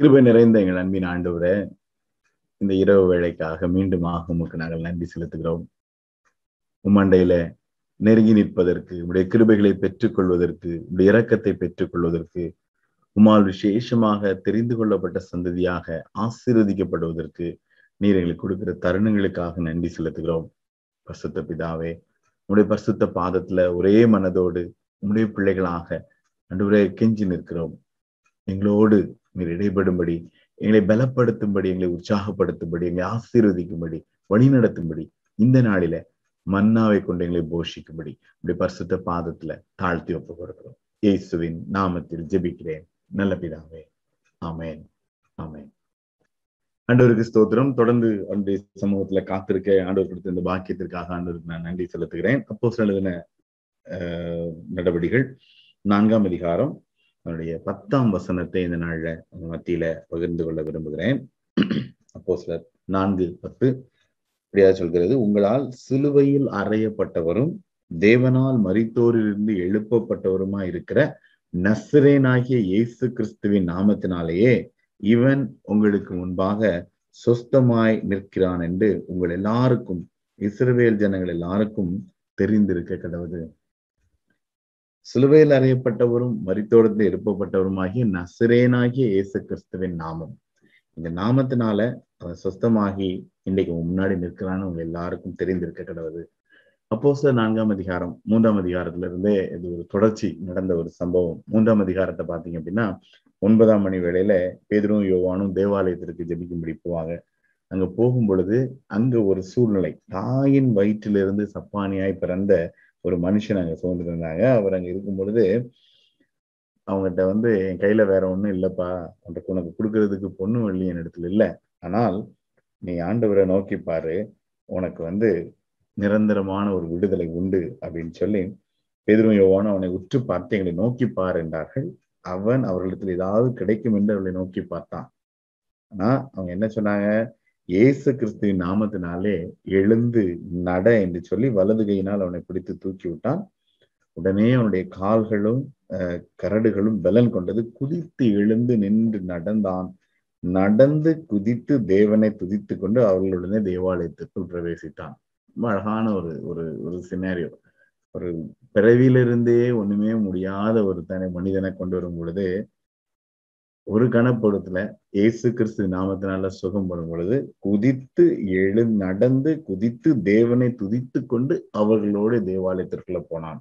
கிருபை நிறைந்த எங்கள் அன்பின் ஆண்டவரே இந்த இரவு வேளைக்காக மீண்டுமாக உமக்கு நாங்கள் நன்றி செலுத்துகிறோம். உம்மண்டையில நெருங்கி நிற்பதற்கு உடைய கிருபைகளை பெற்றுக்கொள்வதற்கு உடைய இரக்கத்தை பெற்றுக்கொள்வதற்கு உமால் விசேஷமாக தெரிந்து கொள்ளப்பட்ட சந்ததியாக ஆசீர்வதிக்கப்படுவதற்கு நீர் எங்களுக்கு கொடுக்கிற தருணங்களுக்காக நன்றி செலுத்துகிறோம். பசுத்த பிதாவே உடைய பரிசுத்த பாதத்துல ஒரே மனதோடு உடைய பிள்ளைகளாக அன்றுவரே கெஞ்சி நிற்கிறோம். எங்களோடு எங்களை இடைபடும்படி எங்களை பலப்படுத்தும்படி எங்களை உற்சாகப்படுத்தும்படி எங்களை ஆசீர்வதிக்கும்படி வழிநடத்தும்படி இந்த நாளில மன்னாவை கொண்டு எங்களை போஷிக்கும்படி இப்படி பரிசுத்த பாதத்துல தாழ்த்தி ஒப்பு கொடுக்கிறோம். இயேசுவின் நாமத்தில் ஜெபிக்கிறேன். நல்ல பிதாவே. ஆமேன். ஆமேன். ஆண்டவருக்கு ஸ்தோத்திரம். தொடர்ந்து அந்த சமூகத்துல காத்திருக்க ஆண்டவர் கொடுத்த இந்த பாக்கியத்திற்காக ஆண்டவருக்கு நான் நன்றி செலுத்துகிறேன். அப்போ எழுதின நடவடிகள் நான்காம் அதிகாரம் அவனுடைய பத்தாம் வசனத்தை இந்த நாள்ல மத்தியில பகிர்ந்து கொள்ள விரும்புகிறேன். அப்போ சிலர் நான்கு பத்து. இப்படியா சொல்கிறது உங்களால் சிலுவையில் அறையப்பட்டவரும் தேவனால் மறித்தோரிலிருந்து எழுப்பப்பட்டவருமா இருக்கிற நஸ்ரேனாகிய இயேசு கிறிஸ்துவின் நாமத்தினாலேயே இவன் உங்களுக்கு முன்பாக சொஸ்தமாய் நிற்கிறான் என்று உங்கள் எல்லாருக்கும் இஸ்ரவேல் ஜனங்கள் எல்லாருக்கும் தெரிந்திருக்க கடவுது. சிலுவையில் அறியப்பட்டவரும் மரித்தோடத்தில் எழுப்பப்பட்டவருமாகிய நசிரேனாகிய இயேசு கிறிஸ்துவின் நாமம். இந்த நாமத்தினால அவன் சொஸ்தமாகி இன்றைக்கு முன்னாடி நிற்கிறான்னு உங்க எல்லாருக்கும் தெரிந்திருக்க கடவுது அப்போ சார் நான்காம் அதிகாரம் மூன்றாம் அதிகாரத்துல இருந்தே இது ஒரு தொடர்ச்சி நடந்த ஒரு சம்பவம். மூன்றாம் அதிகாரத்தை பாத்தீங்க அப்படின்னா ஒன்பதாம் மணி வேளையில பேதரும் யோவானும் தேவாலயத்திற்கு ஜபிக்கும்படி போவாங்க. அங்க போகும் பொழுது அங்க ஒரு சூழ்நிலை. தாயின் வயிற்றிலிருந்து சப்பானியாய் பிறந்த ஒரு மனுஷன் அங்க சுதந்திரம் இருந்தாங்க அவர் அங்கே இருக்கும் பொழுது அவங்ககிட்ட வந்து என் கையில வேற ஒன்றும் இல்லைப்பா. உனக்கு உனக்கு கொடுக்கறதுக்கு பொண்ணு வள்ளி என் இடத்துல இல்லை. ஆனால் நீ ஆண்டவரை நோக்கி பாரு. உனக்கு வந்து நிரந்தரமான ஒரு விடுதலை உண்டு. அப்படின்னு சொல்லி பெரும் யோவான அவனை உற்று பார்த்து எங்களை நோக்கி பார் என்றார்கள். அவன் அவர்களிடத்தில் ஏதாவது கிடைக்கும் என்று அவர்களை நோக்கி பார்த்தான். ஆனா அவங்க என்ன சொன்னாங்க? இயேசு கிறிஸ்துவின் நாமத்தினாலே எழுந்து நட என்று சொல்லி வலது கையினால் அவனை பிடித்து தூக்கி விட்டான். உடனே அவனுடைய கால்களும் கரடுகளும் பலன் கொண்டது. குதித்து எழுந்து நின்று நடந்தான். நடந்து குதித்து தேவனை துதித்து கொண்டு அவர்களுடனே தேவாலயத்திற்குள் பிரவேசித்தான். ரொம்ப அழகான ஒரு ஒரு ஒரு சினாரியோ ஒரு பிறவியிலிருந்தே ஒண்ணுமே முடியாத ஒரு தனி மனிதனை கொண்டு வரும் பொழுது ஒரு கணப்படத்துல இயேசு கிறிஸ்து நாமத்தினால சுகம் பண்ணும் பொழுது குதித்து எழு நடந்து குதித்து தேவனை துதித்து கொண்டு அவர்களோடு தேவாலயத்திற்குள்ள போனான்.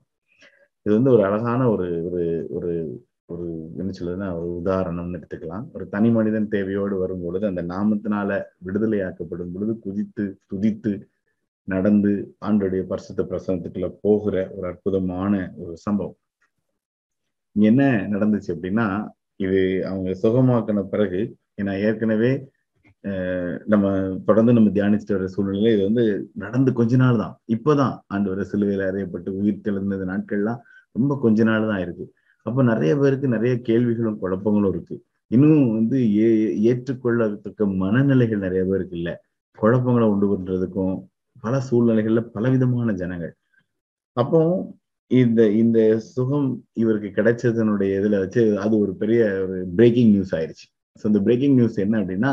இது வந்து ஒரு அழகான ஒரு ஒரு ஒரு ஒரு என்ன சொல்லுதுன்னா ஒரு உதாரணம்னு எடுத்துக்கலாம். ஒரு தனி மனிதன் தேவையோடு வரும் பொழுது அந்த நாமத்தினால விடுதலையாக்கப்படும் பொழுது குதித்து துதித்து நடந்து ஆண்டுடைய பரிசுத்த பிரசனத்துக்குள்ள போகிற ஒரு அற்புதமான ஒரு சம்பவம். என்ன நடந்துச்சு அப்படின்னா இது அவங்க சுகமாக்கின பிறகு ஏன்னா ஏற்கனவே நம்ம தொடர்ந்து நம்ம தியானிச்சுட்டு வர சூழ்நிலை இது வந்து நடந்து கொஞ்ச நாள் தான். இப்போதான் ஆண்டு வர சிலுவையில் அறியப்பட்டு உயிர் தெளிந்தது நாட்கள்லாம் ரொம்ப கொஞ்ச நாள் தான் இருக்கு. அப்போ நிறைய பேருக்கு நிறைய கேள்விகளும் குழப்பங்களும் இருக்கு. இன்னும் வந்து ஏ ஏற்றுக்கொள்ளத்தக்க மனநிலைகள் நிறைய பேருக்கு இல்லை. குழப்பங்களை உண்டு பண்றதுக்கும் பல சூழ்நிலைகள்ல பலவிதமான ஜனங்கள். அப்போ இந்த இந்த சுகம் இவருக்கு கிடைச்சதனுடைய இதுல வச்சு அது ஒரு பெரிய ஒரு பிரேக்கிங் நியூஸ் ஆயிடுச்சு ஸோ இந்த பிரேக்கிங் நியூஸ் என்ன அப்படின்னா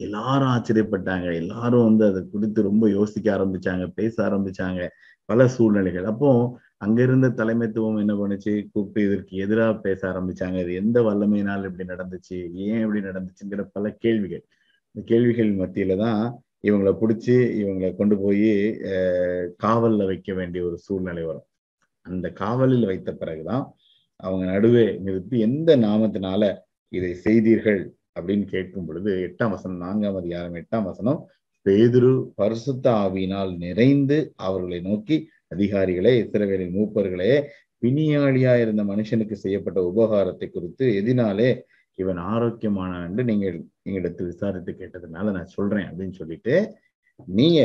எல்லாரும் ஆச்சரியப்பட்டாங்க. எல்லாரும் வந்து அதை குறித்து ரொம்ப யோசிக்க ஆரம்பிச்சாங்க பேச ஆரம்பிச்சாங்க. பல சூழ்நிலைகள். அப்போ அங்க இருந்த தலைமைத்துவம் என்ன பண்ணுச்சு? கூப்பிட்டு இதற்கு எதிராக பேச ஆரம்பிச்சாங்க. இது எந்த வல்லமையினால் இப்படி நடந்துச்சு? ஏன் இப்படி நடந்துச்சுங்கிற பல கேள்விகள். இந்த கேள்விகள் மத்தியில தான் இவங்களை பிடிச்சி இவங்களை கொண்டு போய் காவல்ல வைக்க வேண்டிய ஒரு சூழ்நிலை வரும். அந்த காவலில் வைத்த பிறகுதான் அவங்க நடுவே நிறுத்தி எந்த நாமத்தினால இதை செய்தீர்கள்? அப்படின்னு கேட்கும் பொழுது எட்டாம் வசனம் நான்காம் அதிகாரம் எட்டாம் வசனம் பேதுரு பரிசுத்த ஆவியினால் நிறைந்து அவர்களை நோக்கி அதிகாரிகளே இத்திரவேலின் மூப்பர்களே பிணியாளியா இருந்த மனுஷனுக்கு செய்யப்பட்ட உபகாரத்தை குறித்து எதினாலே இவன் ஆரோக்கியமான என்று நீங்கள் எங்களிடத்தில் விசாரித்து கேட்டதுனால நான் சொல்றேன் அப்படின்னு சொல்லிட்டு நீங்க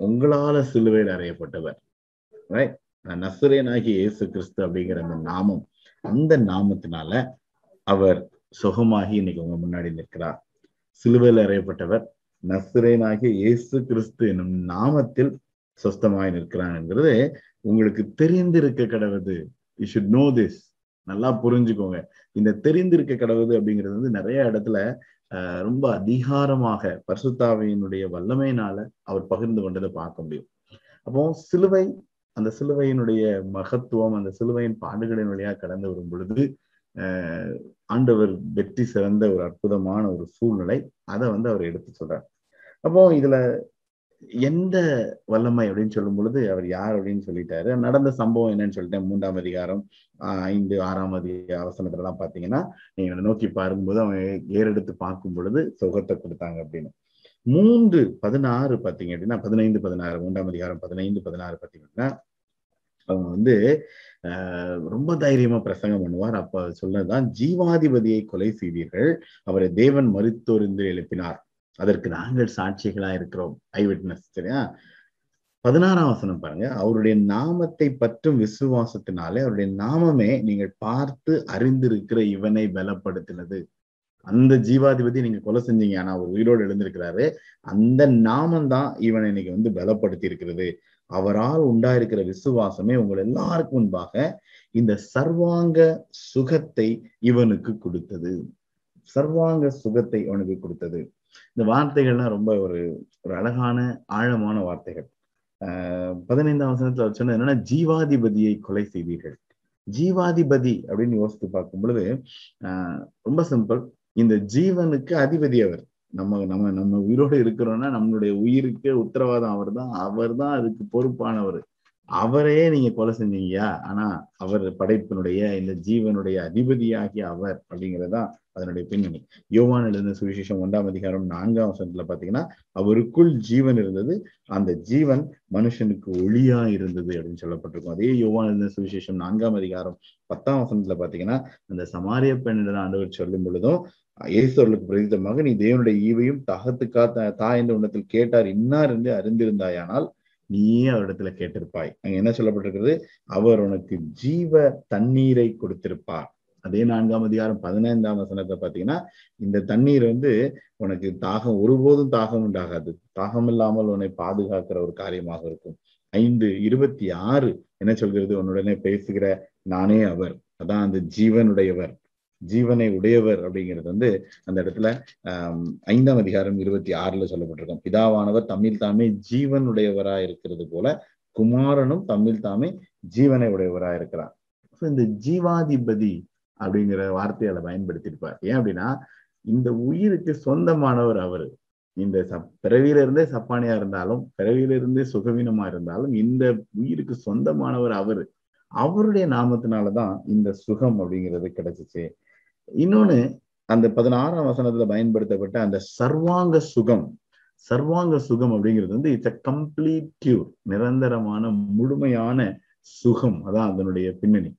உங்களால சிலுவையில் அறையப்பட்டவர். ரைட் நசுரேனாகி இயேசு கிறிஸ்து அப்படிங்கிற அந்த நாமம் அந்த நாமத்தினால அவர் சுகமாகி இன்னைக்கு உங்க முன்னாடி நிற்கிறார். சிலுவையில் அறையப்பட்டவர் நசுரேனாகிய இயேசு கிறிஸ்து என்னும் நாமத்தில் சொஸ்தமாய் நிற்கிறாங்கிறது உங்களுக்கு தெரிந்திருக்க கடவுது. யூ ஷுட் நோ திஸ் நல்லா புரிஞ்சுக்கோங்க. இந்த தெரிந்திருக்க கடவுது அப்படிங்கிறது வந்து நிறைய இடத்துல ரொம்ப அதிகாரமாக பரிசுத்தாவையினுடைய வல்லமையினால அவர் பகிர்ந்து கொண்டதை பார்க்க முடியும். அப்போ சிலுவை அந்த சிலுவையினுடைய மகத்துவம் அந்த சிலுவையின் பாடுகளின் வழியா கடந்து வரும் பொழுது ஆஹ் ஆண்டவர் வெற்றி சிறந்த ஒரு அற்புதமான ஒரு சூழ்நிலை அதை வந்து அவர் எடுத்து சொல்றார். அப்போ இதுல எந்த வல்லமை அப்படின்னு சொல்லும் பொழுது அவர் யார் அப்படின்னு சொல்லிட்டாரு. நடந்த சம்பவம் என்னன்னு சொல்லிட்டேன் மூன்றாம் அதிகாரம் ஆஹ் ஐந்து ஆறாம் அதிக அவசனத்துல எல்லாம் பாத்தீங்கன்னா நீங்க நோக்கி பார்க்கும்போது அவன் ஏறெடுத்து பார்க்கும் பொழுது சுகத்தை கொடுத்தாங்க அப்படின்னு. மூன்று பதினாறு பார்த்தீங்க அப்படின்னா பதினைந்து பதினாறு மூன்றாம் அதிகாரம் பதினைந்து பதினாறு பாத்தீங்கன்னா அவங்க வந்து ஆஹ் ரொம்ப தைரியமா பிரசங்கம் பண்ணுவார். அப்ப சொன்னதுதான் ஜீவாதிபதியை கொலை செய்தீர்கள் அவரை தேவன் மருத்துவருந்து எழுப்பினார். அதற்கு நாங்கள் சாட்சிகளா இருக்கிறோம். ஐ விட்னஸ் சரியா? பதினாறாம் வசனம் பாருங்க. அவருடைய நாமத்தை பற்றும் விசுவாசத்தினாலே அவருடைய நாமமே நீங்கள் பார்த்து அறிந்திருக்கிற இவனை பலப்படுத்தினது. அந்த ஜீவாதிபதி நீங்க கொலை செஞ்சீங்க. ஆனா அவர் உயிரோடு எழுந்திருக்கிறாரு. அந்த நாமம் தான் இவனை இன்னைக்கு வந்து பலப்படுத்தி இருக்கிறது அவரால் உண்டாயிருக்கிற விசுவாசமே உங்கள் எல்லாருக்கும் முன்பாக இந்த சர்வாங்க சுகத்தை இவனுக்கு கொடுத்தது. சர்வாங்க சுகத்தை அவனுக்கு கொடுத்தது. இந்த வார்த்தைகள்லாம் ரொம்ப ஒரு ஒரு அழகான ஆழமான வார்த்தைகள். ஆஹ் பதினைந்தாம் வசனத்துல சொன்ன என்னன்னா ஜீவாதிபதியை கொலை செய்தீர்கள். ஜீவாதிபதி அப்படின்னு யோசித்து பார்க்கும் பொழுது ஆஹ் ரொம்ப சிம்பிள் இந்த ஜீவனுக்கு அதிபதி அவர். நம்ம நம்ம நம்ம உயிரோடு இருக்கிறோம்னா நம்மளுடைய உயிருக்கு உத்தரவாதம் அவர் தான் அவர் தான் அதுக்கு பொறுப்பானவர். அவரையே நீங்க கொலை செஞ்சீங்கயா ஆனா அவர் படைப்பினுடைய இந்த ஜீவனுடைய அதிபதியாகிய அவர் அப்படிங்கிறதுதான் அதனுடைய பின்னணி. யோவான் எழுந்த சுவிசேஷம் ஒன்றாம் அதிகாரம் நான்காம் வசனத்துல பாத்தீங்கன்னா அவருக்குள் ஜீவன் இருந்தது. அந்த ஜீவன் மனுஷனுக்கு ஒளியா இருந்தது அப்படின்னு சொல்லப்பட்டிருக்கும். அதே யோவான் எழுந்த சுவிசேஷம் நான்காம் அதிகாரம் பத்தாம் வசனத்துல பாத்தீங்கன்னா அந்த சமாரிய பெண்ணிடம் ஆண்டவர் சொல்லும் பொழுதும் இயேசுவர்களுக்கு பிரதித்தமாக நீ தேவனுடைய ஈவையும் தகத்துக்கா தா என்ற உன்னத்தில் கேட்டார் இன்னார் என்று அறிந்திருந்தாயானால் நீயே அவரிடத்துல கேட்டிருப்பாய். அங்க என்ன சொல்லப்பட்டிருக்கிறது? அவர் உனக்கு ஜீவ தண்ணீரை கொடுத்திருப்பார். அதே நான்காம் அதிகாரம் பதினைந்தாம் வசனத்தை பாத்தீங்கன்னா இந்த தண்ணீர் வந்து உனக்கு தாகம் ஒருபோதும் தாகம் உண்டாகாது. தாகம் இல்லாமல் உன்னை பாதுகாக்கிற ஒரு காரியமாக இருக்கும். ஐந்து இருபத்தி ஆறு என்ன சொல்கிறது? உன்னுடனே பேசுகிற நானே அவர். அதான் அந்த ஜீவனுடையவர். ஜீவனை உடையவர் அப்படிங்கிறது வந்து அந்த இடத்துல ஆஹ் ஐந்தாம் அதிகாரம் இருபத்தி ஆறுல சொல்லப்பட்டிருக்கோம். பிதாவானவர் தமிழ் தாமே ஜீவனுடையவரா இருக்கிறது போல குமாரனும் தமிழ் தாமே ஜீவனை உடையவரா இருக்கிறார். இந்த ஜீவாதிபதி அப்படிங்கிற வார்த்தையால பயன்படுத்தியிருப்பார். ஏன் அப்படின்னா இந்த உயிருக்கு சொந்தமானவர் அவரு. இந்த சப் பிறவியில இருந்தே சப்பானியா இருந்தாலும் பிறவியில இருந்தே சுகவீனமா இருந்தாலும் இந்த உயிருக்கு சொந்தமானவர் அவரு. அவருடைய நாமத்தினாலதான் இந்த சுகம் அப்படிங்கிறது கிடைச்சிச்சு. இன்னொன்னு அந்த பதினாறாம் வசனத்துல பயன்படுத்தப்பட்ட அந்த சர்வாங்க சுகம் சர்வாங்க சுகம் அப்படிங்கிறது வந்து இட்ஸ் அ கம்ப்ளீட் கியூர் நிரந்தரமான முழுமையான சுகம். அதான் அதனுடைய பின்னணி.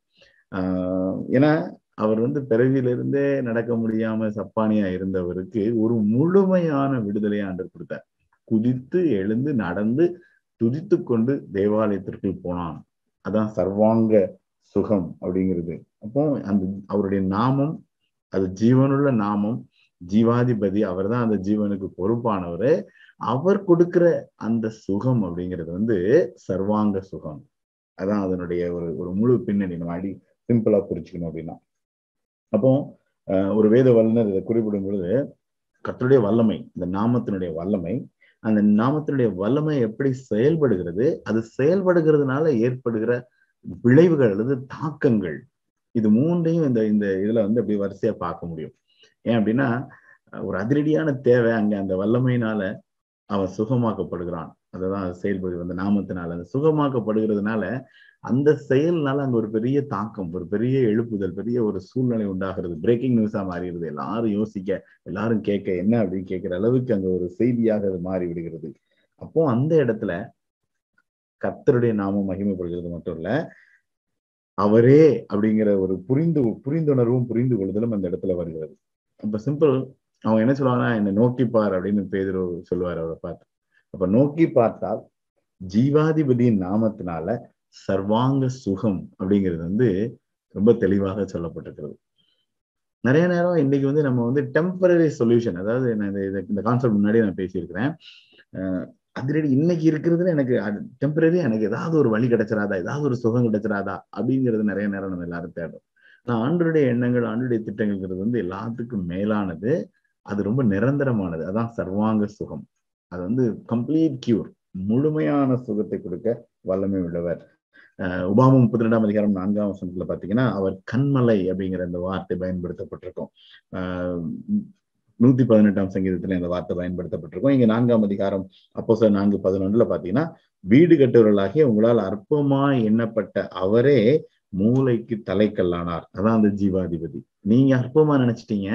ஆஹ் ஏன்னா அவர் வந்து பிறவியிலிருந்தே நடக்க முடியாம சப்பானியா இருந்தவருக்கு ஒரு முழுமையான விடுதலையை ஆண்டர் கொடுத்தார். குதித்து எழுந்து நடந்து துதித்து கொண்டு தேவாலயத்திற்குள் போனான். அதான் சர்வாங்க சுகம் அப்படிங்கிறது. அப்போ அந்த அவருடைய நாமம் அது ஜீவனுள்ள நாமம் ஜீவாதிபதி அவர் தான் அந்த ஜீவனுக்கு பொறுப்பானவர். அவர் கொடுக்கிற அந்த சுகம் அப்படிங்கிறது வந்து சர்வாங்க சுகம். அதான் அதனுடைய ஒரு ஒரு முழு பின்னணி. நம்ம அடி சிம்பிளா புரிச்சுக்கணும் அப்படின்னா. அப்போ ஒரு வேத வல்லுநர் இதை குறிப்பிடும் பொழுது கத்தருடைய வல்லமை இந்த நாமத்தினுடைய வல்லமை அந்த நாமத்தினுடைய வல்லமை எப்படி செயல்படுகிறது அது செயல்படுகிறதுனால ஏற்படுகிற விளைவுகள் அல்லது தாக்கங்கள் இது மூன்றையும் இந்த இந்த இதுல வந்து அப்படி வரிசையா பார்க்க முடியும். ஏன் அப்படின்னா ஒரு அதிரடியான தேவை அங்க அந்த வல்லமையினால அவன் சுகமாக்கப்படுகிறான். அதுதான் செயல்படுகிறது அந்த நாமத்தினால. அந்த சுகமாக்கப்படுகிறதுனால அந்த செயல்னால அங்க ஒரு பெரிய தாக்கம் ஒரு பெரிய எழுப்புதல் பெரிய ஒரு சூழ்நிலை உண்டாகிறது. பிரேக்கிங் நியூஸா மாறிடுது. எல்லாரும் யோசிக்க எல்லாரும் கேட்க என்ன அப்படின்னு கேட்கிற அளவுக்கு அங்க ஒரு செய்தியாக அது மாறி விடுகிறது அப்போ அந்த இடத்துல கத்தருடைய நாமம் மகிமைப்படுகிறது மட்டும் இல்ல அவரே அப்படிங்கிற ஒரு புரிந்து புரிந்துணர்வும் புரிந்து கொள்ளுதலும் அந்த இடத்துல வருகிறது. அப்ப சிம்பிள் அவங்க என்ன சொல்லுவாங்கன்னா என்னை நோக்கிப்பார் அப்படின்னு பேதர் சொல்லுவார் அவரை பார்த்து. அப்ப நோக்கி பார்த்தால் ஜீவாதிபதியின் நாமத்தினால சர்வாங்க சுகம் அப்படிங்கிறது வந்து ரொம்ப தெளிவாக சொல்லப்பட்டிருக்கிறது. நிறைய நேரம் இன்னைக்கு வந்து நம்ம வந்து டெம்பரரி சொல்யூஷன் அதாவது நான் இந்த கான்செப்ட் முன்னாடி நான் பேசியிருக்கிறேன். அதிரடி இன்னைக்கு இருக்கிறதுல எனக்கு டெம்பரரி எனக்கு ஏதாவது ஒரு வழி கிடைச்சிடாதா ஏதாவது ஒரு சுகம் கிடைச்சிடாதா அப்படிங்கிறது நிறைய நேரம் நம்ம எல்லாரும் தேடும் நான் ஆண்டுடைய எண்ணங்கள் ஆண்டுடைய திட்டங்கள்ங்கிறது வந்து எல்லாத்துக்கும் மேலானது. அது ரொம்ப நிரந்தரமானது. அதான் சர்வாங்க சுகம். அது வந்து கம்ப்ளீட் கியூர் முழுமையான சுகத்தை கொடுக்க வல்லமை உள்ளவர். உபாம முப்பத்தி ரெண்டாம் அதிகாரம் நான்காம் வசனத்துல பாத்தீங்கன்னா அவர் கண்மலை அப்படிங்கிற அந்த வார்த்தை பயன்படுத்தப்பட்டிருக்கும். நூத்தி பதினெட்டாம் சங்கீதத்துல இந்த வார்த்தை பயன்படுத்தப்பட்டிருக்கும். இங்க நான்காம் அதிகாரம் அப்போ சார் நான்கு பதினொன்றுல பாத்தீங்கன்னா வீடு கட்டுவர்களாகிய உங்களால் அற்பமா எண்ணப்பட்ட அவரே மூளைக்கு தலைக்கல்லானார். அதான் அந்த ஜீவாதிபதி. நீங்க அற்பமா நினைச்சிட்டீங்க.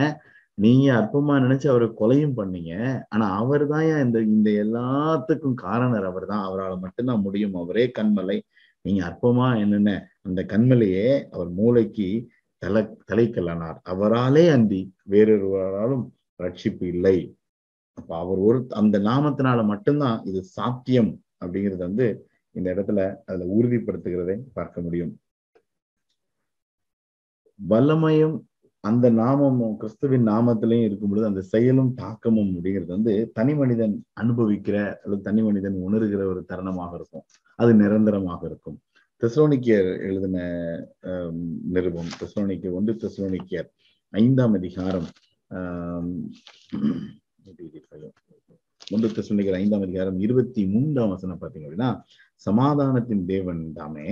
நீங்க அற்பமா நினைச்சு அவரை கொலையும் பண்ணீங்க. ஆனா அவர் தான் இந்த இந்த எல்லாத்துக்கும் காரணர் அவர் தான் அவரால் மட்டும்தான் முடியும். அவரே கண்மலை. நீங்க அற்பமா என்னென்ன அந்த கண்மலையே அவர் மூளைக்கு தலை தலைக்கல்லானார். அவராலே அந்தி வேறொருவராலும் ரட்சிப்பு இல்லை. அப்ப அவர் ஒரு அந்த நாமத்தினால மட்டும்தான் இது சாத்தியம் அப்படிங்கிறது வந்து இந்த இடத்துல அதுல உறுதிப்படுத்துகிறதை பார்க்க முடியும். வல்லமையும் அந்த நாமமும் கிறிஸ்துவின் நாமத்திலையும் இருக்கும் பொழுது அந்த செயலும் தாக்கமும் அப்படிங்கிறது வந்து தனி மனிதன் அனுபவிக்கிற அல்லது தனி மனிதன் உணர்கிற ஒரு தருணமாக இருக்கும். அது நிரந்தரமாக இருக்கும். தெசலோனிக்கியர் எழுதின நிருபம் தெசலோனிக்கியர் ஒன்று தெசலோனிக்கியர் ஐந்தாம் அதிகாரம் ஒன்று தெசலோனிக்கியர் ஐந்தாம் அதிகாரம் இருபத்தி மூன்றாம் வசனம் பார்த்தீங்க அப்படின்னா சமாதானத்தின் தேவன் தாமே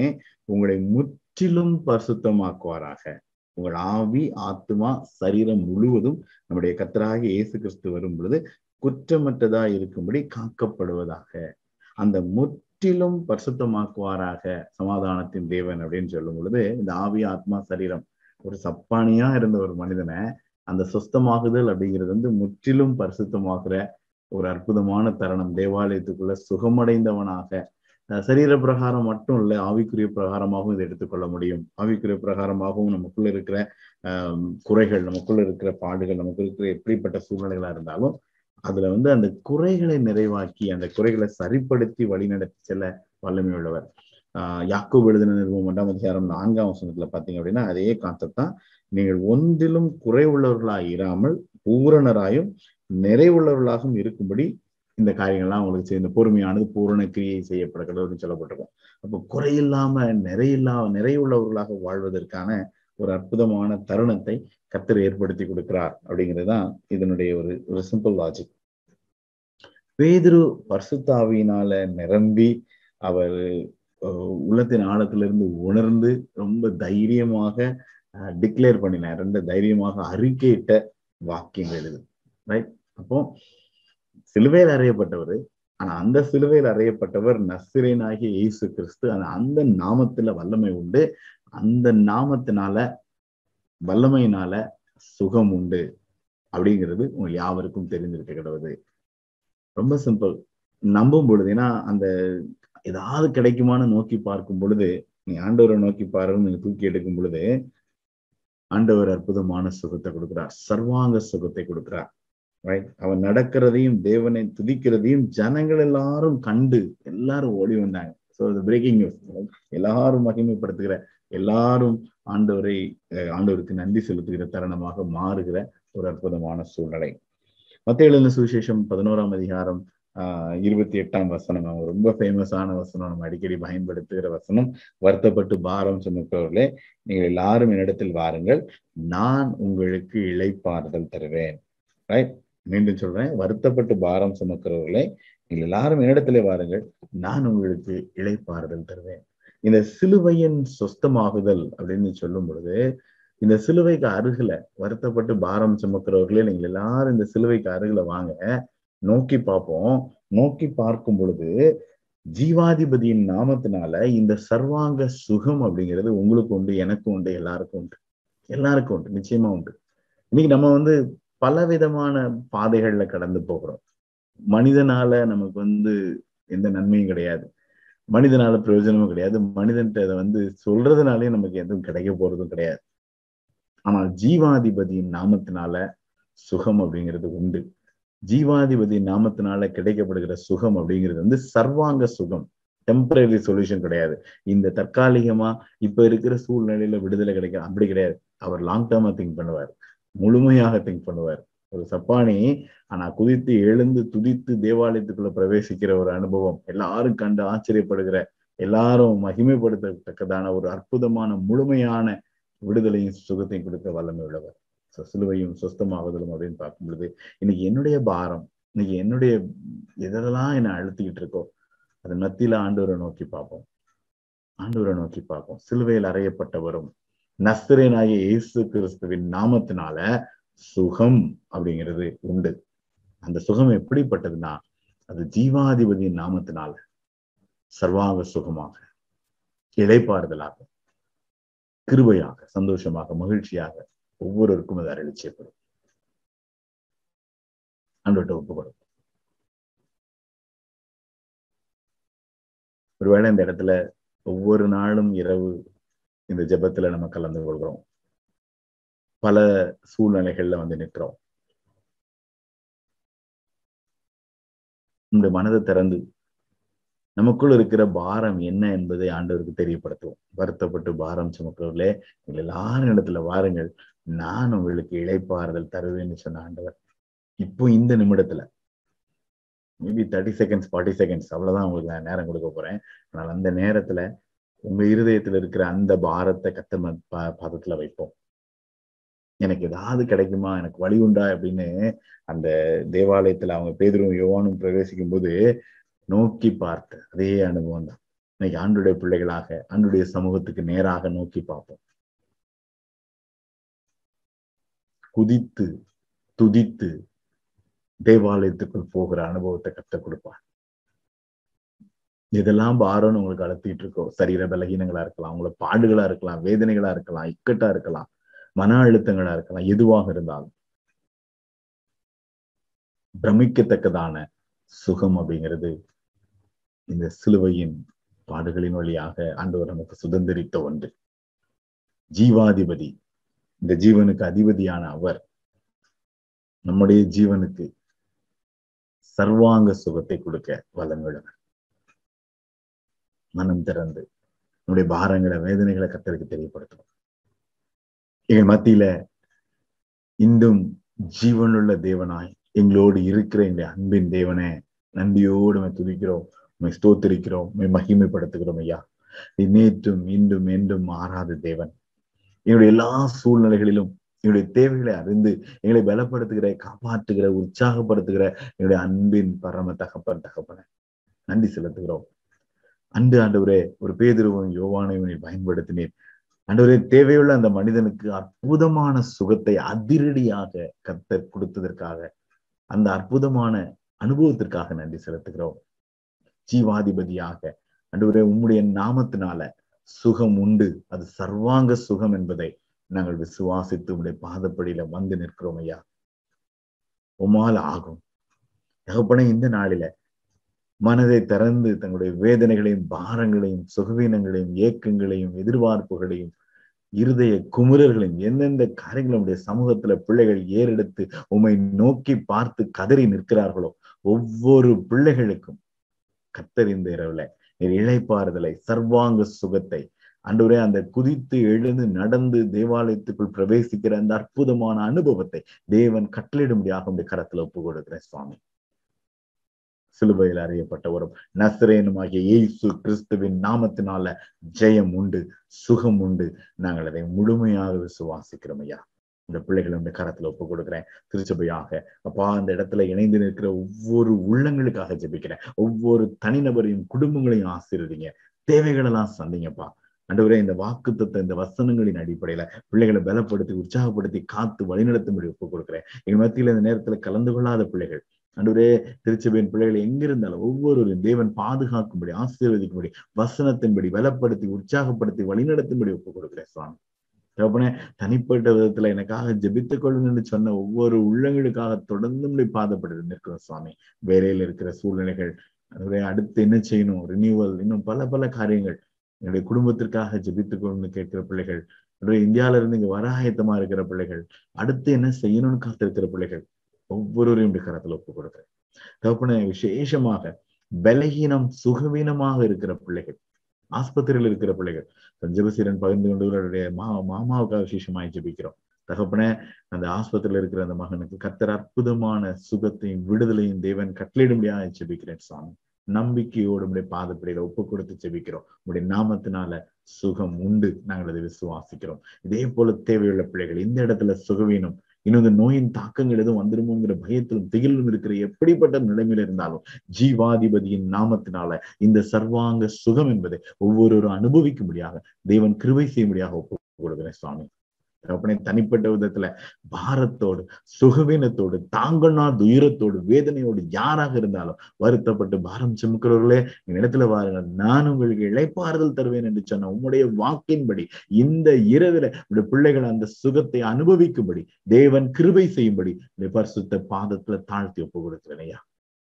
உங்களை முற்றிலும் பரிசுத்தமாக்குவாராக. உங்கள் ஆவி ஆத்மா சரீரம் முழுவதும் நம்முடைய கத்தராக இயேசு கிறிஸ்து வரும் பொழுது குற்றமற்றதா இருக்கும்படி காக்கப்படுவதாக. அந்த முற்றிலும் பரிசுத்தமாக்குவாராக சமாதானத்தின் தேவன் அப்படின்னு சொல்லும் பொழுது இந்த ஆவி ஆத்மா சரீரம் ஒரு சப்பானியா இருந்த ஒரு மனிதனை அந்த சுத்தமாகுதல் அப்படிங்கிறது வந்து முற்றிலும் பரிசுத்தமாக்குற ஒரு அற்புதமான தருணம். தேவாலயத்துக்குள்ள சுகமடைந்தவனாக சரீர பிரகாரம் மட்டும் இல்லை ஆவிக்குரிய பிரகாரமாகவும் இதை எடுத்துக்கொள்ள முடியும். ஆவிக்குரிய பிரகாரமாகவும் நமக்குள்ள இருக்கிற ஆஹ் குறைகள் நமக்குள்ள இருக்கிற பாடுகள் நமக்கு இருக்கிற எப்படிப்பட்ட சூழ்நிலைகளா இருந்தாலும் அதுல வந்து அந்த குறைகளை நிறைவாக்கி அந்த குறைகளை சரிப்படுத்தி வழிநடத்தி செல்ல வல்லமை உள்ளவர். யாக்கோ எழுதின நிறுவனம் ஒன்றாம் அதிகாரம் நான்காம் வசனத்துல பாத்தீங்க அப்படின்னா அதே கான்செப்ட் தான். நீங்கள் ஒன்றிலும் குறைவுள்ளவர்களாக இராமல் பூரணராயும் நிறைவுள்ளவர்களாகவும் இருக்கும்படி இந்த காரியங்கள்லாம் உங்களுக்கு இந்த பொறுமையானது பூரண கிரியை செய்யப்படுகிறது சொல்லப்பட்டிருக்கும். அப்போ குறையில்லாம நிறையில்லா நிறைவுள்ளவர்களாக வாழ்வதற்கான ஒரு அற்புதமான தருணத்தை கத்தர் ஏற்படுத்தி கொடுக்கிறார் அப்படிங்கிறது தான் இதனுடைய ஒரு ஒரு சிம்பிள் லாஜிக் பேதுரு பர்சுத்தாவியினால நிரம்பி அவர் உள்ளத்தின் ஆழத்திலிருந்து உணர்ந்து ரொம்ப தைரியமாக டிக்ளேர் பண்ணினேன் ரொம்ப தைரியமாக அறிக்கையிட்ட வாக்கியங்கள் இது. ரைட் அப்போ சிலுவையில் அறையப்பட்டவர் ஆனா அந்த சிலுவையில் அறையப்பட்டவர் நசிரேனாகிய இயேசு கிறிஸ்து. அந்த அந்த நாமத்துல வல்லமை உண்டு. அந்த நாமத்தினால வல்லமையினால சுகம் உண்டு. அப்படிங்கிறது உங்க யாவருக்கும் தெரிஞ்சிருக்க கிடவுது ரொம்ப சிம்பிள் நம்பும் பொழுது ஏன்னா அந்த ஏதாவது கிடைக்குமான்னு நோக்கி பார்க்கும் பொழுது நீ ஆண்டவரை நோக்கி பாருன்னு நீங்க தூக்கி எடுக்கும் பொழுது ஆண்டவர் அற்புதமான சுகத்தை கொடுக்கிறார். சர்வாங்க சுகத்தை கொடுக்கிறார். ரைட் அவன் நடக்கிறதையும் தேவனை துதிக்கிறதையும் ஜனங்கள் எல்லாரும் கண்டு எல்லாரும் ஓடி வந்தாங்க. ஸோ பிரேக்கிங் நியூஸ் எல்லாரும் மகிமைப்படுத்துகிற எல்லாரும் ஆண்டவரை ஆண்டவருக்கு நன்றி செலுத்துகிற தருணமாக மாறுகிற ஒரு அற்புதமான சூழ்நிலை. மத்திய எழுந்த சுவிசேஷம் பதினோராம் அதிகாரம் இருபத்தி எட்டாம் வசனம். ரொம்ப ஃபேமஸான வசனம். நம்ம அடிக்கடி பயன்படுத்துகிற வசனம். வருத்தப்பட்டு பாரம் சுமக்கிறவர்களே நீங்கள் எல்லாரும் என்னிடத்தில் வாருங்கள். நான் உங்களுக்கு இழைப்பாறுதல் தருவேன். ரைட் மீண்டும் சொல்றேன். வருத்தப்பட்டு பாரம் சுமக்கிறவர்களே நீங்கள் எல்லாரும் என்னிடத்திலே வாருங்கள். நான் உங்களுக்கு இழைப்பாறுதல் தருவேன். இந்த சிலுவையின் சொஸ்தமாகுதல் அப்படின்னு சொல்லும் பொழுது இந்த சிலுவைக்கு அருகில வருத்தப்பட்டு பாரம் சுமக்கிறவர்களே நீங்கள் எல்லாரும் இந்த சிலுவைக்கு அருகில வாங்க. நோக்கி பார்ப்போம். நோக்கி பார்க்கும் பொழுது ஜீவாதிபதியின் நாமத்தினால இந்த சர்வாங்க சுகம் அப்படிங்கிறது உங்களுக்கு உண்டு எனக்கும் உண்டு எல்லாருக்கும் உண்டு. எல்லாருக்கும் உண்டு நிச்சயமா உண்டு. இன்னைக்கு நம்ம வந்து பல விதமான பாதைகள்ல கடந்து போகிறோம். மனிதனால நமக்கு வந்து எந்த நன்மையும் கிடையாது. மனிதனால பிரயோஜனமும் கிடையாது. மனிதன்ட்டு அதை வந்து சொல்றதுனாலே நமக்கு எதுவும் கிடைக்க போறதும் கிடையாது. ஆனால் ஜீவாதிபதியின் நாமத்தினால சுகம் அப்படிங்கிறது உண்டு. ஜீவாதிபதி நாமத்தினால கிடைக்கப்படுகிற சுகம் அப்படிங்கிறது வந்து சர்வாங்க சுகம். டெம்பரரி சொல்யூஷன் கிடையாது. இந்த தற்காலிகமா இப்ப இருக்கிற சூழ்நிலையில விடுதலை கிடைக்கும் அப்படி கிடையாது. அவர் லாங் டேர்மா திங்க் பண்ணுவார். முழுமையாக திங்க் பண்ணுவார். ஒரு சப்பானி ஆனா குதித்து எழுந்து துதித்து தேவாலயத்துக்குள்ள பிரவேசிக்கிற ஒரு அனுபவம் எல்லாரும் கண்டு ஆச்சரியப்படுகிற எல்லாரும் மகிமைப்படுத்தத்தக்கதான ஒரு அற்புதமான முழுமையான விடுதலையும் சுகத்தையும் கொடுக்க வல்லமை உள்ளவர். சிலுவையும் சுஸ்தமாகுதலும் அப்படின்னு பார்க்கும் பொழுது இன்னைக்கு என்னுடைய பாரம் இன்னைக்கு என்னுடைய எதெல்லாம் என்னை அழுத்திக்கிட்டு இருக்கோ அது மத்தியில ஆண்டவரை நோக்கி பார்ப்போம். ஆண்டவரை நோக்கி பார்ப்போம். சிலுவையில் அறையப்பட்டவரும் நஸ்திரனாகிய இயேசு கிறிஸ்துவின் நாமத்தினால சுகம் அப்படிங்கிறது உண்டு. அந்த சுகம் எப்படிப்பட்டதுன்னா அது ஜீவாதிபதியின் நாமத்தினால சர்வாக சுகமாக இழைப்பாறுதலாக கிருபையாக சந்தோஷமாக மகிழ்ச்சியாக ஒவ்வொருவருக்கும் அது அருளி செய்யப்படும் அன்றோட்ட ஒப்புக்கொடும் ஒருவேளை இந்த இடத்துல ஒவ்வொரு நாளும் இரவு இந்த ஜெபத்துல நம்ம கலந்து கொள்கிறோம். பல சூழ்நிலைகள்ல வந்து நிற்கிறோம். இந்த மனதை திறந்து நமக்குள் இருக்கிற பாரம் என்ன என்பதை ஆண்டவருக்கு தெரியப்படுத்துவோம். வருத்தப்பட்டு பாரம் சுமக்கிறவர்களே நீங்கள் எல்லாரும் இடத்துல வாருங்கள். நான் உங்களுக்கு இழைப்பாறுதல் தருவேன்னு சொன்ன ஆண்டவர். இப்போ இந்த நிமிடத்துல maybe thirty seconds forty seconds அவ்வளவுதான் உங்களுக்கு நான் நேரம் கொடுக்க போறேன். ஆனால் அந்த நேரத்துல உங்க இருதயத்துல இருக்கிற அந்த பாரத்தை கத்த ம- பா- பாதத்துல வைப்போம். எனக்கு ஏதாவது கிடைக்குமா? எனக்கு வழி உண்டா? அப்படின்னு அந்த தேவாலயத்துல அவங்க பேதரும் யோவானும் பிரவேசிக்கும் போது நோக்கி பார்த்த அதே அனுபவம் தான். இன்னைக்கு ஆண்டுடைய பிள்ளைகளாக ஆண்டுடைய சமூகத்துக்கு நேராக நோக்கி பார்ப்போம். குதித்து துதித்து தேவாலயத்துக்குள் போகிற அனுபவத்தை கற்றுக் கொடுப்பார். இதெல்லாம் பாரோன்னு உங்களுக்கு அழுத்திட்டு இருக்கோ சரீர பலகீனங்களா இருக்கலாம் உங்களை பாடுகளா இருக்கலாம் வேதனைகளா இருக்கலாம் இக்கட்டா இருக்கலாம் மன அழுத்தங்களா இருக்கலாம் எதுவாக இருந்தாலும். பிரமிக்கத்தக்கதான சுகம் அப்படிங்கிறது இந்த சிலுவையின் பாடுகளின் வழியாக ஆண்டவர் நமக்கு சுதந்திரித்த ஒன்று. ஜீவாதிபதி இந்த ஜீவனுக்கு அதிபதியான அவர். நம்முடைய ஜீவனுக்கு சர்வாங்க சுகத்தை கொடுக்க வல்லமிழவர் மனம் திறந்து நம்முடைய பாரங்களை வேதனைகளை கத்தருக்கு தெரியப்படுத்தும் எங்கள் மத்தியில இன்றும் ஜீவனுள்ள தேவனாய் எங்களோடு இருக்கிற எங்களுடைய அன்பின் தேவனே நன்றியோடு நம்ம துதிக்கிறோம் உண்மை ஸ்தோத்திரிக்கிறோம் உண்மை மகிமைப்படுத்துகிறோம் ஐயா. நேற்றும் இன்றும் என்றும் மாறாத தேவன். எங்களுடைய எல்லா சூழ்நிலைகளிலும் எங்களுடைய தேவைகளை அறிந்து எங்களை பலப்படுத்துகிற காப்பாற்றுகிற உற்சாகப்படுத்துகிற எங்களுடைய அன்பின் பரம தகப்பன் தகப்பன. நன்றி செலுத்துகிறோம். அன்று ஆண்டவரே ஒரு பேதுருவும் யோவானையும் பயன்படுத்தினீர். ஆண்டவரே தேவையுள்ள அந்த மனிதனுக்கு அற்புதமான சுகத்தை அதிரடியாக கத்த கொடுத்ததற்காக அந்த அற்புதமான அனுபவத்திற்காக நன்றி செலுத்துகிறோம். ஜீவாதிபதியாக. ஆண்டவரே உம்முடைய நாமத்தினால சுகம் உண்டு. அது சர்வாங்க சுகம் என்பதை நாங்கள் விசுவாசித்து உடைய பாதப்படியில வந்து நிற்கிறோம் ஐயா. உமால் ஆகும். தகப்பன இந்த நாளில மனதை திறந்து தங்களுடைய வேதனைகளையும் பாரங்களையும் சுகவீனங்களையும் ஏக்கங்களையும் எதிர்பார்ப்புகளையும் இருதய குமுறல்களையும் எந்தெந்த காரியங்கள் நம்முடைய சமூகத்துல பிள்ளைகள் ஏறெடுத்து உம்மை நோக்கி பார்த்து கதறி நிற்கிறார்களோ ஒவ்வொரு பிள்ளைகளுக்கும் கத்தறிந்த இரவுல நீர் இழைப்பாறுதலை சர்வாங்க சுகத்தை. அன்றுவரே அந்த குதித்து எழுந்து நடந்து தேவாலயத்துக்குள் பிரவேசிக்கிற அந்த அற்புதமான அனுபவத்தை தேவன் கட்டளிடும்படியாக உடைய கரத்துல ஒப்பு கொடுக்கிறேன் சுவாமி. சிலுவையில் அறியப்பட்ட அறியப்பட்டவரும் நசரேனுமாகிய இயேசு கிறிஸ்துவின் நாமத்தினால ஜெயம் உண்டு சுகம் உண்டு. நாங்கள் அதை முழுமையாக விசுவாசிக்கிறோம் ஐயா. இந்த பிள்ளைகளுடைய கரத்துல ஒப்பு கொடுக்குறேன். திருச்சபையாக. அப்பா அந்த இடத்துல இணைந்து நிற்கிற ஒவ்வொரு உள்ளங்களுக்காக ஜெபிக்கிறேன். ஒவ்வொரு தனிநபரையும் குடும்பங்களையும் ஆசீர்வதிங்க. தேவைகளெல்லாம் சந்திங்கப்பா. அண்டவரே இந்த வாக்குத்தத்தை இந்த வசனங்களின் அடிப்படையில பிள்ளைகளை பலப்படுத்தி உற்சாகப்படுத்தி காத்து வழிநடத்தும்படி ஒப்பு கொடுக்குறேன். எங்க மத்தியில இந்த நேரத்துல கலந்து கொள்ளாத பிள்ளைகள் அன்றுவரே திருச்சபையின் பிள்ளைகள் எங்க இருந்தாலும் ஒவ்வொருவரும் தேவன் பாதுகாக்கும்படி ஆசீர்வதிக்கும்படி வசனத்தின்படி பலப்படுத்தி உற்சாகப்படுத்தி வழிநடத்தும்படி ஒப்பு கொடுக்கிறேன் சுவாமி. தகப்பனே தனிப்பட்ட விதத்துல எனக்காக ஜெபித்துக் கொள்ளுன்னு சொன்ன ஒவ்வொரு உள்ளங்களுக்காக தொடர்ந்து பாதப்பட்டு நிற்கிறோம் சுவாமி. வேலையில இருக்கிற சூழ்நிலைகள் அதுவே அடுத்து என்ன செய்யணும் ரினியூவல் இன்னும் பல பல காரியங்கள். என்னுடைய குடும்பத்திற்காக ஜெபித்துக் கேட்கிற பிள்ளைகள் இந்தியாவில இருந்து இங்க வர ஆயத்தமா இருக்கிற பிள்ளைகள் அடுத்து என்ன செய்யணும்னு காத்திருக்கிற பிள்ளைகள் ஒவ்வொருவரையும் கரத்துல ஒப்பு கொடுக்குறேன். தகப்பன விசேஷமாக பலகீனம் சுகவீனமாக இருக்கிற பிள்ளைகள் ஆஸ்பத்திரியில் இருக்கிற பிள்ளைகள். ஜெபசீரன் பகிர்ந்து கொண்டவர்களுடைய மா மாமாவுக்காக விசேஷமாய் ஜபிக்கிறோம். தகப்பன அந்த ஆஸ்பத்திரியில் இருக்கிற அந்த மகனுக்கு கத்தர் அற்புதமான சுகத்தையும் விடுதலையும் தேவன் கட்டளையிடும்படியாக ஜெபிக்கிறேன் சாமி. நம்பிக்கையோடு உடைய பாதப்படியில ஒப்பு கொடுத்து செபிக்கிறோம் உடைய நாமத்தினால சுகம் உண்டு. நாங்கள் அதை விசுவாசிக்கிறோம். இதே போல தேவையுள்ள பிள்ளைகள் இந்த இடத்துல சுகவீனம் இன்னும் இந்த நோயின் தாக்கங்கள் எதுவும் வந்துருமோங்கிற பயத்திலும் திகிலும் இருக்கிற எப்படிப்பட்ட நிலைமையில இருந்தாலும் ஜீவாதிபதியின் நாமத்தினால இந்த சர்வாங்க சுகம் என்பதை ஒவ்வொருவரும் அனுபவிக்கும்படியாக தேவன் கிருபை செய்யும்படியாக ஒப்பு கொடுக்கிறேன் சுவாமி. தகப்பனே தனிப்பட்ட விதத்துல பாரத்தோடு சுகவீனத்தோடு தாங்கனா துயரத்தோடு வேதனையோடு யாராக இருந்தாலும் வருத்தப்பட்டு பாரம் சுமக்கிறவர்களே இடத்துல வாருங்கள். நான் உங்களுக்கு இழைப்பாறுதல் தருவேன் என்று சொன்ன உங்களுடைய வாக்கின்படி இந்த இரவில உடைய பிள்ளைகள் அந்த சுகத்தை அனுபவிக்கும்படி தேவன் கிருபை செய்யும்படி பரிசுத்த பாதத்துல தாழ்த்தி ஒப்பு கொடுக்கிறேன்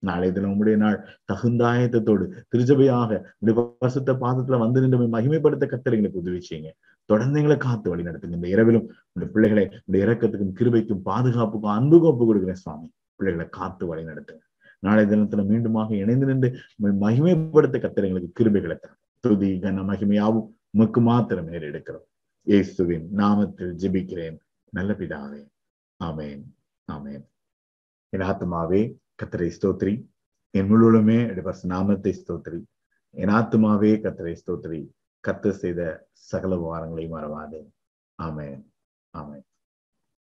நாளை தினம் உங்களுடைய நாள் தகுந்தாயத்தோடு திருச்சபையாக பரிசுத்த பாதத்துல வந்து நின்று மகிமைப்படுத்த கத்தரைங்களுக்கு உதவி செய்யுங்க. தொடர்ந்து எங்களை காத்து வழி நடத்துங்க. இந்த இரவிலும் உடைய பிள்ளைகளை உடைய இறக்கத்துக்கும் கிருபைக்கும் பாதுகாப்புக்கும் அன்புக்கும் ஒப்பு கொடுக்கிறேன் சுவாமி. பிள்ளைகளை காத்து வழி நடத்துங்க. நாளை தினத்துல மீண்டுமாக இணைந்து நின்று மகிமைப்படுத்த கத்திரங்களுக்கு கிருபைகளை தரும். துதி கன மகிமையாவும் உமக்கு மாத்திரம் எடுக்கிறோம் இயேசுவின் நாமத்தில் ஜெபிக்கிறேன். நல்ல பிதாவே. ஆமேன். ஆமேன். என் ஆத்மாவே கத்தரை ஸ்தோத்ரி என் முழுவதுமே நாமத்தை ஸ்தோத்ரி என் ஆத்மாவே கத்தரை ஸ்தோத்ரி கத்து செய்த சகல உபகாரங்களையும் மறவாது ஆமேன். ஆமேன்.